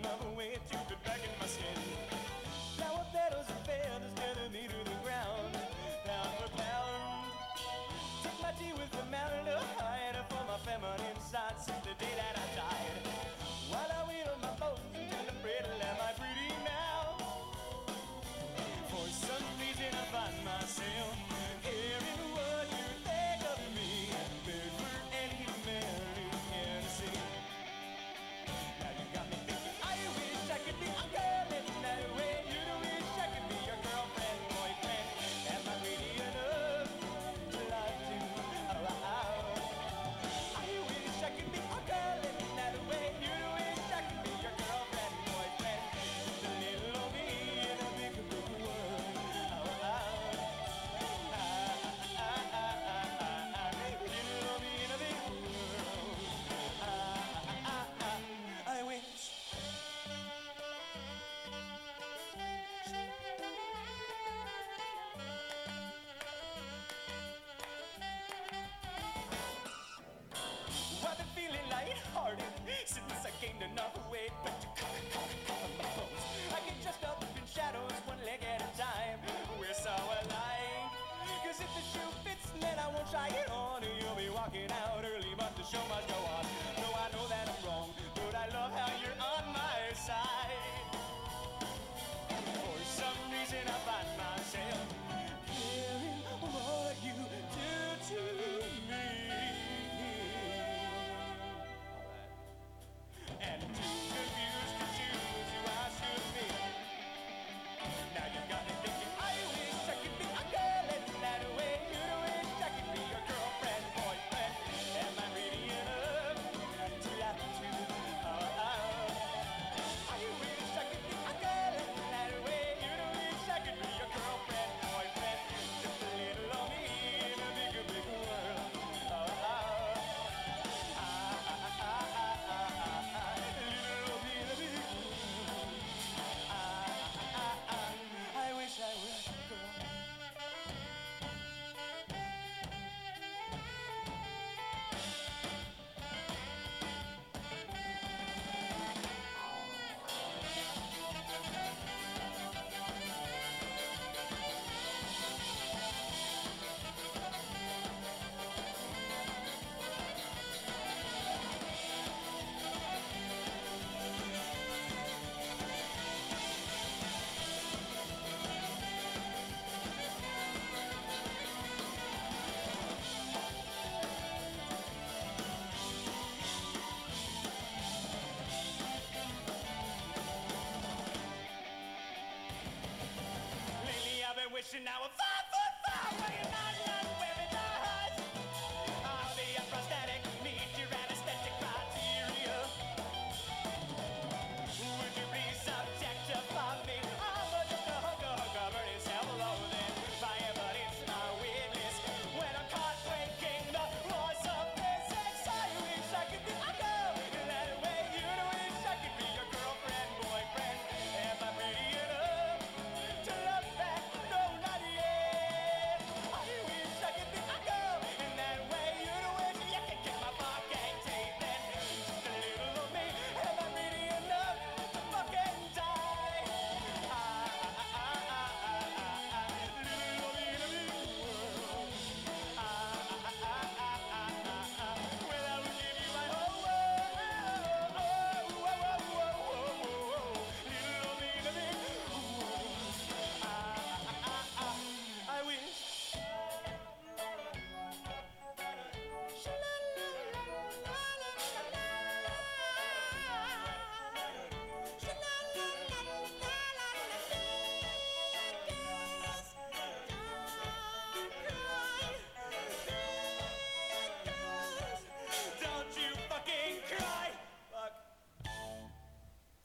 Cause Since I gained to weight, but you cover my bones. I can dressed up in shadows, one leg at a time. We're so alike. Cause if the shoe fits, then I won't try it on. You'll be walking out early, but the show must go on. No, I know that I'm wrong, but I love how you're on my side. Football,